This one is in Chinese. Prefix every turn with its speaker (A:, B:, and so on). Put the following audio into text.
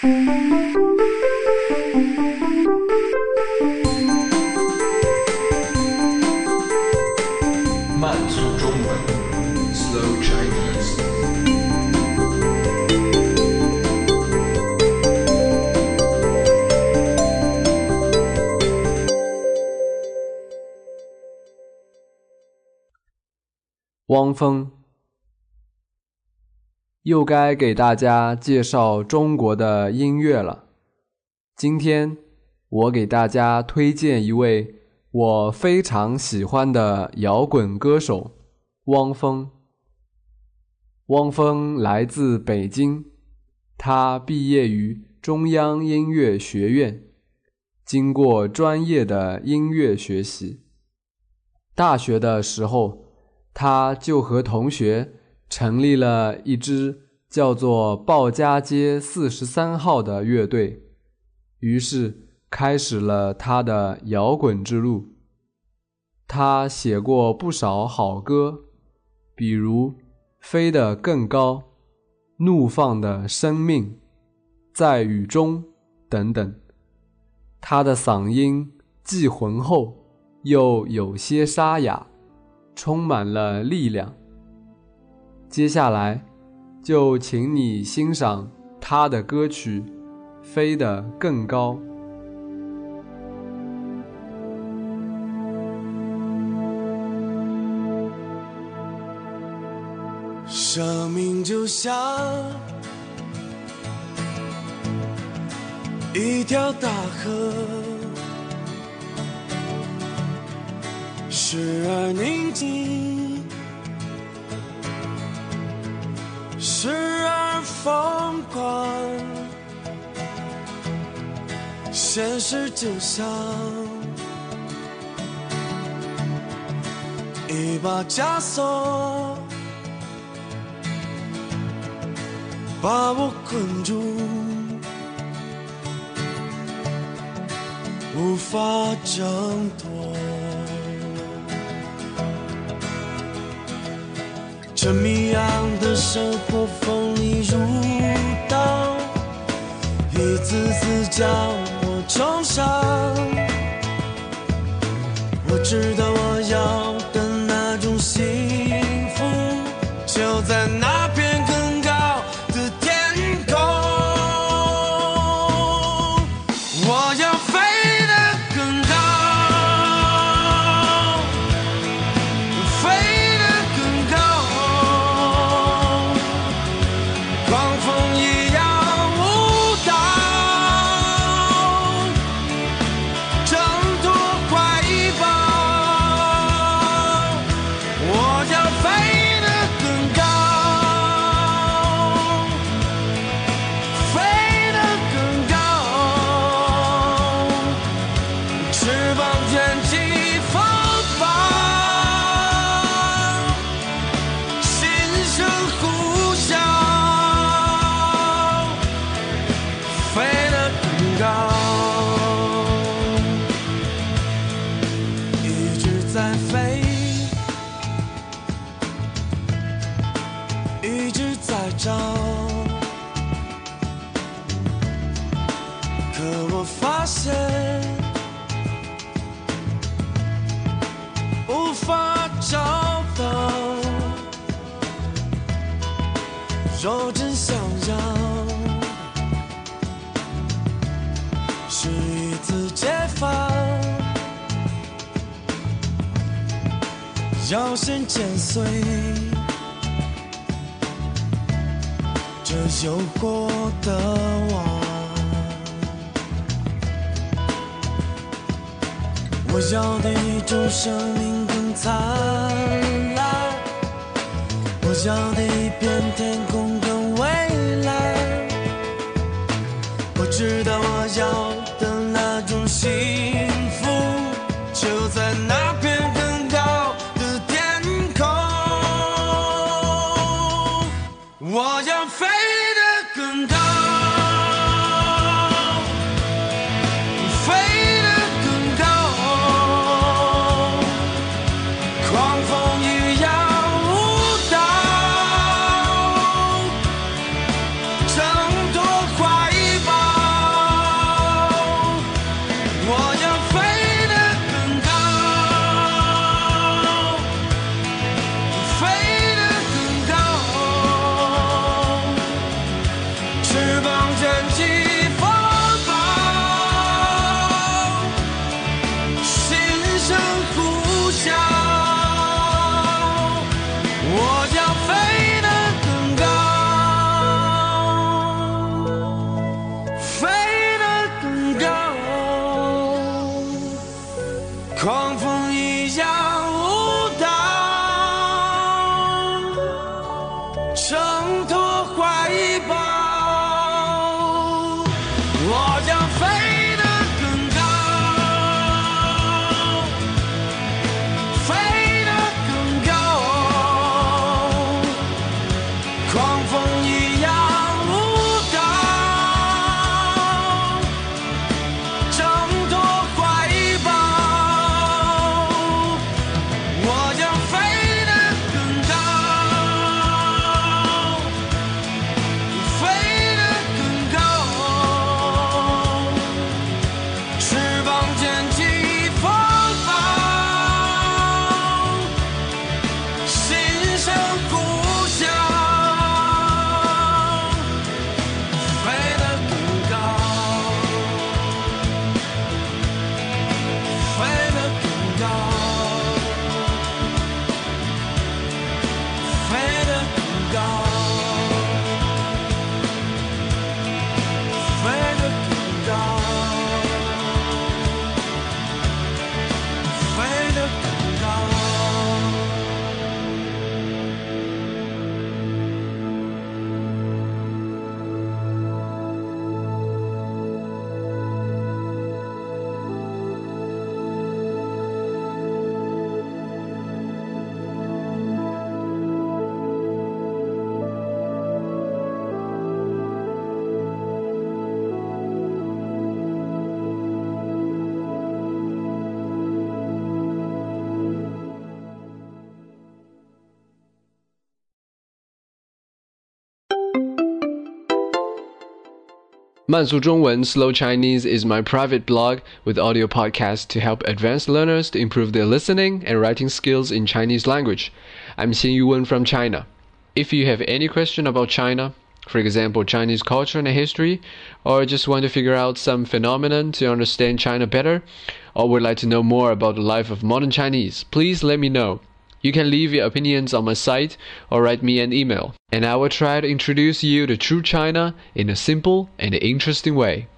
A: 慢速中文，Slow Chinese。
B: 汪峰，又该给大家介绍中国的音乐了。今天我给大家推荐一位我非常喜欢的摇滚歌手汪峰。汪峰来自北京，他毕业于中央音乐学院，经过专业的音乐学习。大学的时候，他就和同学成立了一支叫做“鲍家街四十三号”的乐队，于是开始了他的摇滚之路。他写过不少好歌，比如《飞得更高》《怒放的生命》《在雨中》等等。他的嗓音既浑厚，又有些沙哑。充满了力量。接下来，就请你欣赏他的歌曲《飞得更高》。
C: 生命就像一条大河。时而宁静，时而疯狂。现实就像一把枷锁，把我困住，无法挣脱。这谜样的生活锋利如刀，一次次将我重伤。我知道我要我发现无法找到。若真想要，是一次解放，要先剪碎这有过的网。我要的一种生命更灿烂。我要的一片天空更蔚蓝，我知道我要狂风一样
B: 慢速中文 Slow Chinese is my private blog with audio podcasts to help advanced learners to improve their listening and writing skills in Chinese language. I'm Xin Yuwen from China. If you have any question about China, for example, Chinese culture and history, or just want to figure out some phenomenon to understand China better, or would like to know more about the life of modern Chinese, please let me know. You can leave your opinions on my site or write me an email, and I will try to introduce you to true China in a simple and interesting way.